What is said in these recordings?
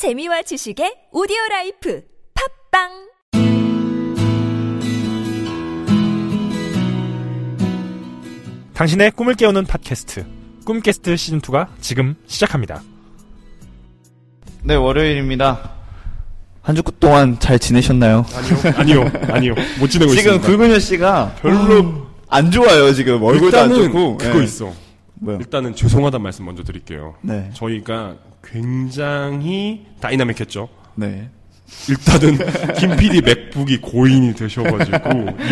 재미와 지식의 오디오 라이프 팟빵 당신의 꿈을 깨우는 팟캐스트 꿈깨스트 시즌 2가 지금 시작합니다. 네, 월요일입니다. 한 주 동안 잘 지내셨나요? 아니요, 아니요, 아니요. 못 지내고 지금 있습니다. 굵은여 씨가 별로 안 좋아요, 지금. 얼굴도 안 좋고. 그거 예. 있어. 뭐요? 일단은 죄송하다는 말씀 먼저 드릴게요. 네. 저희가 굉장히 다이나믹했죠. 네. 일단은 김 PD 맥북이 고인이 되셔가지고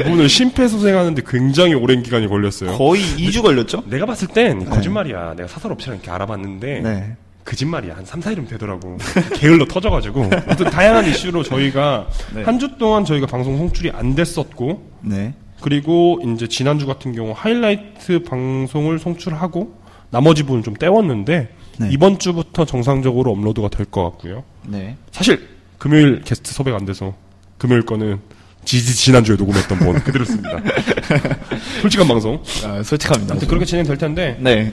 이분을 심폐소생하는데 굉장히 오랜 기간이 걸렸어요. 거의 2주 걸렸죠? 내가 봤을 땐 거짓말이야. 내가 사설 업체랑 이렇게 알아봤는데 네. 거짓말이야. 한 3, 4일이면 되더라고. 게을러 터져가지고. 아무튼 다양한 이슈로 저희가 네. 한주 동안 저희가 방송 송출이 안 됐었고 네. 그리고 이제 지난주 같은 경우 하이라이트 방송을 송출하고 나머지 부분 좀 때웠는데 네. 이번 주부터 정상적으로 업로드가 될 것 같고요. 네. 사실 금요일 게스트 섭외가 안 돼서 금요일 거는 지지 지난주에 녹음했던 분 그대로습니다 솔직한 방송. 아, 솔직합니다. 아무튼 그렇게 진행될 텐데 네.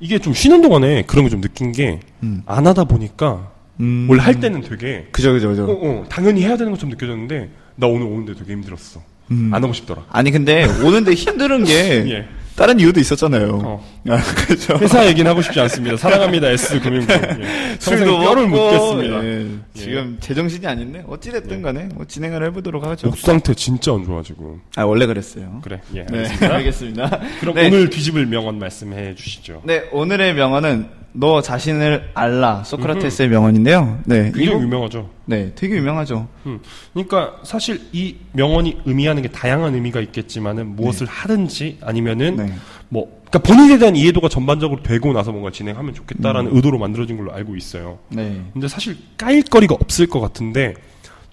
이게 좀 쉬는 동안에 그런 거좀 느낀 게안 하다 보니까 음. 원래 할 때는 되게 그죠, 그죠, 그죠. 어, 어, 당연히 해야 되는 것처럼 느껴졌는데 나 오늘 오는데 되게 힘들었어. 음. 안 하고 싶더라. 아니, 근데 오는데 힘든 게 예. 다른 이유도 있었잖아요. 어. 아, 그죠. 회사 얘기는 하고 싶지 않습니다. 사랑합니다 S 금융그룹. 예. 평생 뼈를 묻겠습니다. 예. 예. 지금 제정신이 아닌데 어찌됐든 간에 뭐 진행을 해보도록 하죠. 목 상태 진짜 안 좋아 지금. 아, 원래 그랬어요. 그래. 예. 네, 알겠습니다. 알겠습니다. 그럼 네. 오늘 뒤집을 명언 말씀해 주시죠. 네, 오늘의 명언은 너 자신을 알라 소크라테스의 명언인데요. 네, 굉장히 이거- 유명하죠. 네, 되게 유명하죠. 음. 그러니까 사실 이 명언이 의미하는 게 다양한 의미가 있겠지만은 무엇을 하든지 아니면은 네. 뭐 그러니까 본인에 대한 이해도가 전반적으로 되고 나서 뭔가 진행하면 좋겠다라는 음. 의도로 만들어진 걸로 알고 있어요. 네, 근데 사실 까일 거리가 없을 것 같은데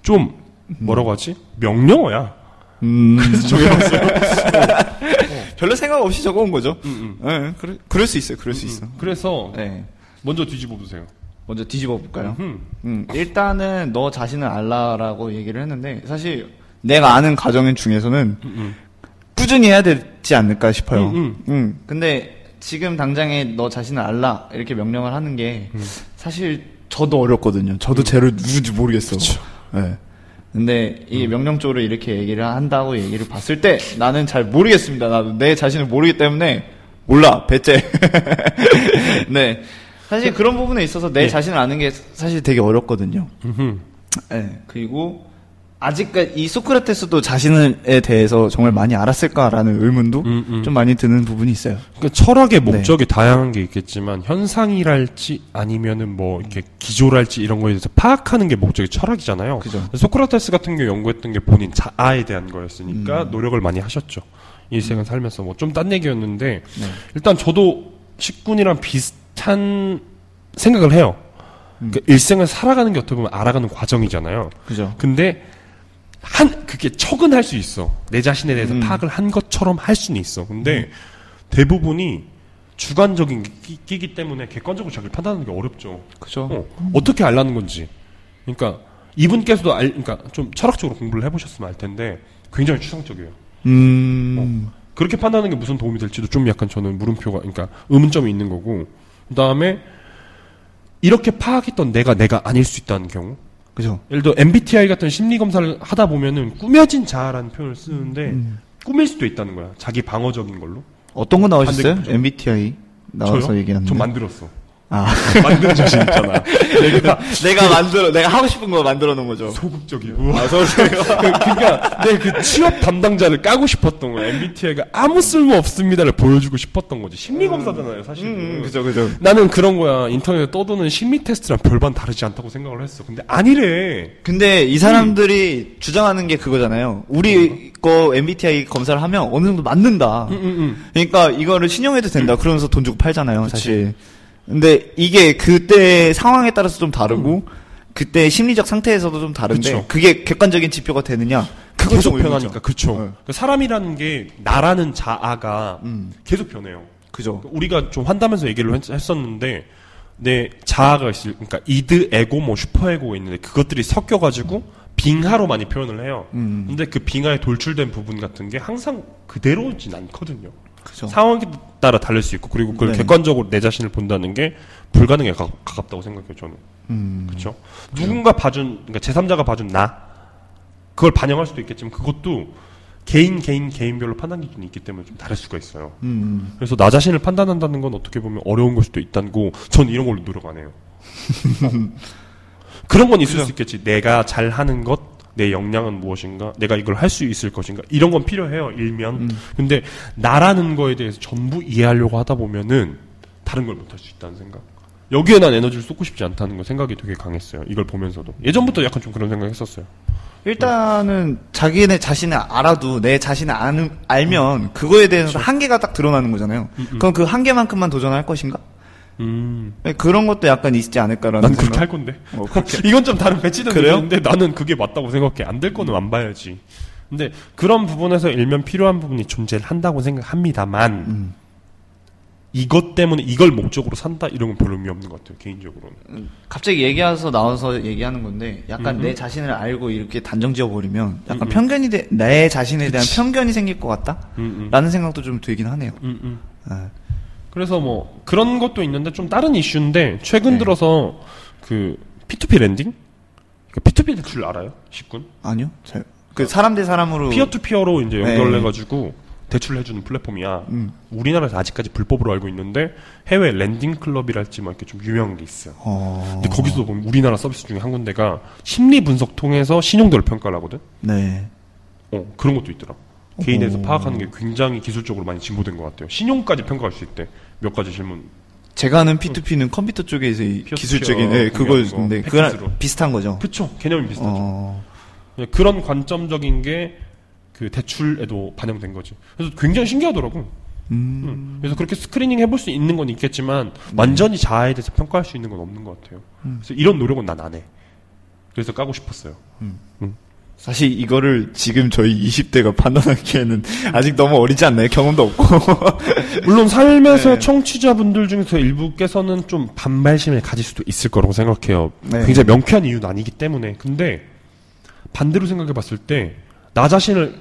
좀 뭐라고 하지? 명령어야. 음, 그래서 정해봤어요. 별로 생각 없이 적어온 거죠. 음, 네, 그래, 그럴 수 있어요. 그럴 수 있어. 그래서 네, 먼저 뒤집어 보세요. 먼저 뒤집어 볼까요? 음. 음, 일단은 너 자신을 알라라고 얘기를 했는데 사실 내가 아는 가정인 중에서는 음. 꾸준히 해야 되지 않을까 싶어요. 음, 음. 음, 근데 지금 당장에 너 자신을 알라 이렇게 명령을 하는 게 음. 사실 저도 어렵거든요. 저도 쟤를 누군지 모르겠어. 네. 근데 이게 음. 명령적으로 이렇게 얘기를 한다고 얘기를 봤을 때 나는 잘 모르겠습니다. 나도 내 자신을 모르기 때문에 몰라 배째. 네. 사실 그런 부분에 있어서 내 예. 자신을 아는 게 사실 되게 어렵거든요. 네. 그리고 아직까지 이 소크라테스도 자신에 대해서 정말 많이 알았을까라는 의문도 음, 음. 좀 많이 드는 부분이 있어요. 그러니까 철학의 목적이 다양한 게 있겠지만 현상이랄지 아니면은 뭐 이렇게 기조랄지 이런 거에 대해서 파악하는 게 목적이 철학이잖아요. 그죠. 소크라테스 같은 경우 연구했던 게 본인 자아에 대한 거였으니까 노력을 많이 하셨죠. 일생을 살면서 뭐 좀 딴 얘기였는데 네. 일단 저도 식군이랑 비슷한 생각을 해요. 그러니까 일생을 살아가는 게 어떻게 보면 알아가는 과정이잖아요. 그죠. 근데 한 그게 척은 할 수 있어. 내 자신에 대해서 음. 파악을 한 것처럼 할 수는 있어. 근데 대부분이 주관적인 끼- 끼기 때문에 객관적으로 자기를 판단하는 게 어렵죠. 그죠. 어, 어떻게 알라는 건지. 그러니까 이분께서도 알, 그러니까 좀 철학적으로 공부를 해보셨으면 알 텐데 굉장히 추상적이에요. 음. 그렇게 판단하는 게 무슨 도움이 될지도 좀 약간 저는 물음표가, 그러니까 의문점이 있는 거고. 그 다음에 이렇게 파악했던 내가 내가 아닐 수 있다는 경우. 그죠. 예를 들어 MBTI 같은 심리 검사를 하다 보면은 꾸며진 자아라는 표현을 쓰는데 꾸밀 수도 있다는 거야. 자기 방어적인 걸로. 어떤 거 나오셨어요? MBTI 나와서? 얘기하는데. 전 만들었어. 아. 만든 자신 있잖아. 내가 내가 만들어 내가 하고 싶은 거 만들어 놓은 거죠. 소극적이고. 아, 서로 그러니까 내 그 취업 담당자를 까고 싶었던 거야. MBTI가 아무 쓸모 없습니다를 보여주고 싶었던 거지. 심리 검사잖아요, 사실은. 음, 그죠, 그죠. 나는 그런 거야. 인터넷에 떠도는 심리 테스트랑 별반 다르지 않다고 생각을 했어. 근데 아니래. 근데 이 사람들이 주장하는 게 그거잖아요. 우리 거 MBTI 검사를 하면 어느 정도 맞는다. 응. 그러니까 이거를 신용해도 된다. 그러면서 돈 주고 팔잖아요, 사실. 근데 이게 그때 상황에 따라서 좀 다르고 그때 심리적 상태에서도 좀 다른데 그쵸. 그게 객관적인 지표가 되느냐? 그건 계속. 변하니까. 그쵸. 네. 그러니까 사람이라는 게 나라는 자아가 음. 계속 변해요. 그죠. 그러니까 우리가 좀 환담에서 얘기를 했, 했었는데 내 자아가 있을 그러니까 이드 에고 뭐 슈퍼 에고가 있는데 그것들이 섞여 가지고 빙하로 많이 표현을 해요. 음. 근데 그 빙하에 돌출된 부분 같은 게 항상 그대로진 않거든요. 그죠. 상황에 따라 다를 수 있고 그리고 그걸 네. 객관적으로 내 자신을 본다는 게 불가능에 가, 가깝다고 생각해요 저는. 음. 그렇죠. 누군가 봐준 그러니까 제3자가 봐준 나 그걸 반영할 수도 있겠지만 그것도 개인 개인 개인별로 판단 기준이 있기 때문에 좀 다를 수가 있어요. 음. 그래서 나 자신을 판단한다는 건 어떻게 보면 어려운 걸 수도 있다고 전 이런 걸로 노력 안 해요. 그런 건 있을 수 있겠지. 내가 잘하는 것, 내 역량은 무엇인가, 내가 이걸 할 수 있을 것인가, 이런 건 필요해요. 일면. 근데 나라는 거에 대해서 전부 이해하려고 하다 보면은 다른 걸 못할 수 있다는 생각. 여기에 난 에너지를 쏟고 싶지 않다는 거 생각이 되게 강했어요. 이걸 보면서도. 예전부터 약간 좀 그런 생각 했었어요. 일단은 자기네 자신을 알아도 내 자신을 아는, 알면 그거에 대해서 한계가 딱 드러나는 거잖아요. 그럼 그 한계만큼만 도전할 것인가? 음. 네, 그런 것도 약간 있지 않을까라는 난 그렇게 생각. 할 건데. 어, 그렇게. 이건 좀 다른 그래요? 의견인데 나는 그게 맞다고 생각해. 안 될 거는 안 봐야지. 근데 그런 부분에서 일면 필요한 부분이 존재를 한다고 생각합니다만 음. 이것 때문에 이걸 목적으로 산다 이런 건 별로 의미 없는 것 같아요. 개인적으로는. 갑자기 얘기해서 나와서 얘기하는 건데 약간 음. 내 자신을 알고 이렇게 단정 지어 버리면 약간 음. 편견이 돼, 내 자신에 대한 편견이 생길 것 같다? 음, 라는 생각도 좀 들긴 하네요. 음, 음. 아, 그래서 뭐 그런 것도 있는데 좀 다른 이슈인데 최근 네. 들어서 그 P2P lending? 그 P2P 대출 알아요? 식군? 아니요? 잘, 그 사람 대 사람으로. peer to peer로 이제 네. 연결해 가지고 대출을 해주는 플랫폼이야. 음. 우리나라에서 아직까지 불법으로 알고 있는데 해외 Lending Club이랄지 뭐 이렇게 좀 유명한 게 있어요. 어. 근데 거기서 보면 우리나라 서비스 중에 한 군데가 심리 분석 통해서 신용도를 평가를 하거든. 네. 어 그런 것도 있더라. 개인에서 오. 파악하는 게 굉장히 기술적으로 많이 진보된 것 같아요. 신용까지 평가할 수 있대. 몇 가지 질문. 제가 아는 P2P는 컴퓨터 쪽에서 기술적인, 네, 그거인데, 거, 그거랑. 비슷한 거죠. 그쵸. 개념이 비슷하죠. 어. 네, 그런 관점적인 게 그 대출에도 반영된 거지. 그래서 굉장히 신기하더라고. 음. 음. 그래서 그렇게 스크리닝 해볼 수 있는 건 있겠지만 완전히 자아에 대해서 평가할 수 있는 건 없는 것 같아요. 음. 그래서 이런 노력은 난 안 해. 그래서 까고 싶었어요. 사실 이거를 지금 저희 20대가 판단하기에는 아직 너무 어리지 않나요? 경험도 없고. 물론 삶에서 네. 청취자분들 중에서 일부께서는 좀 반발심을 가질 수도 있을 거라고 생각해요. 네. 굉장히 명쾌한 이유는 아니기 때문에. 근데 반대로 생각해 봤을 때 나 자신을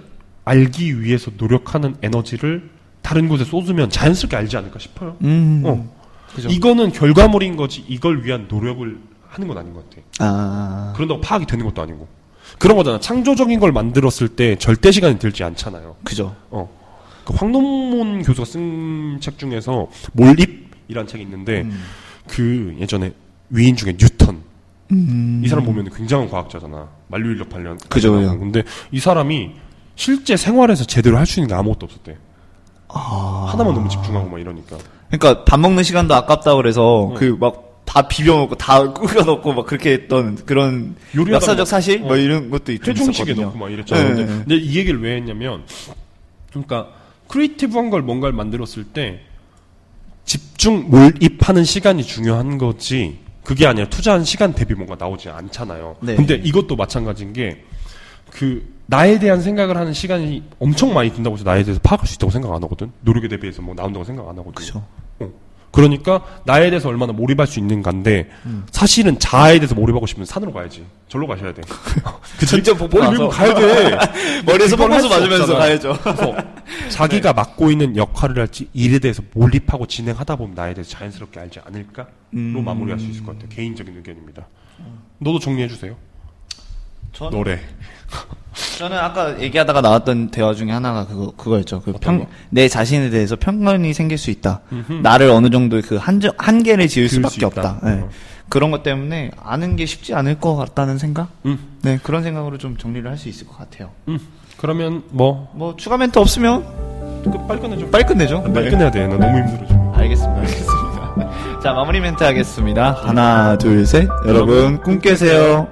알기 위해서 노력하는 에너지를 다른 곳에 쏟으면 자연스럽게 알지 않을까 싶어요. 음. 어. 그죠. 이거는 결과물인 거지 이걸 위한 노력을 하는 건 아닌 것 같아. 아. 그런다고 파악이 되는 것도 아니고. 그런 거잖아. 창조적인 걸 만들었을 때 절대 시간이 들지 않잖아요. 그죠. 어. 그 황동문 교수가 쓴 책 중에서 몰입이란 책이 있는데 음. 그 예전에 위인 중에 뉴턴 음. 이 사람 보면 굉장한 과학자잖아. 만류인력 관련. 그죠. 근데 이 사람이 실제 생활에서 제대로 할 수 있는 게 아무것도 없었대. 아. 하나만 너무 집중하고 막 이러니까. 그러니까 밥 먹는 시간도 아깝다 그래서 어. 그막 다 비벼 먹고 다 꾸겨 넣고 막 그렇게 했던 그런 역사적 막- 사실 어. 뭐 이런 것도 있 회중식에. 넣고 막 이랬잖아요. 네. 근데, 근데 이 얘기를 왜 했냐면, 그러니까 creative한 걸 뭔가를 만들었을 때 집중 몰입하는 시간이 중요한 거지. 그게 아니라 투자한 시간 대비 뭔가 나오지 않잖아요. 네. 근데 이것도 마찬가지인 게 그 나에 대한 생각을 하는 시간이 엄청 많이 든다고 해서 나에 대해서 파악할 수 있다고 생각 안 하거든. 노력에 대비해서 뭐 나온다고 생각 안 하거든. 그죠. 어. 그러니까 나에 대해서 얼마나 몰입할 수 있는가인데 사실은 자아에 대해서 몰입하고 싶으면 산으로 가야지. 절로 가셔야 돼. 머리 나서. 밀고 가야 돼. 머리에서 할수 맞으면서. 가야죠. 그래서 자기가 맡고 있는 역할을 할지 일에 대해서 몰입하고 진행하다 보면 나에 대해서 자연스럽게 알지 않을까로 음. 마무리할 수 있을 것 같아요. 개인적인 의견입니다. 너도 정리해 주세요. 전, 노래. 저는 아까 얘기하다가 나왔던 대화 중에 하나가 그거 그거였죠. 그 평, 거? 내 자신에 대해서 편견이 생길 수 있다. 나를 어느 정도 그 한정 한계를 지을 수밖에 수. 없다. 네. 어. 그런 것 때문에 아는 게 쉽지 않을 것 같다는 생각. 음. 네 그런 생각으로 좀 정리를 할 수 있을 것 같아요. 음. 그러면 뭐뭐 추가 멘트 없으면 끝, 빨리 끝내죠. 빨리 끝내죠. 빨리 네. 끝내야 돼. 나 너무 힘들어 지금. 알겠습니다. 알겠습니다. 자 마무리 멘트 하겠습니다. 하나 둘 셋. 여러분 꿈 깨세요.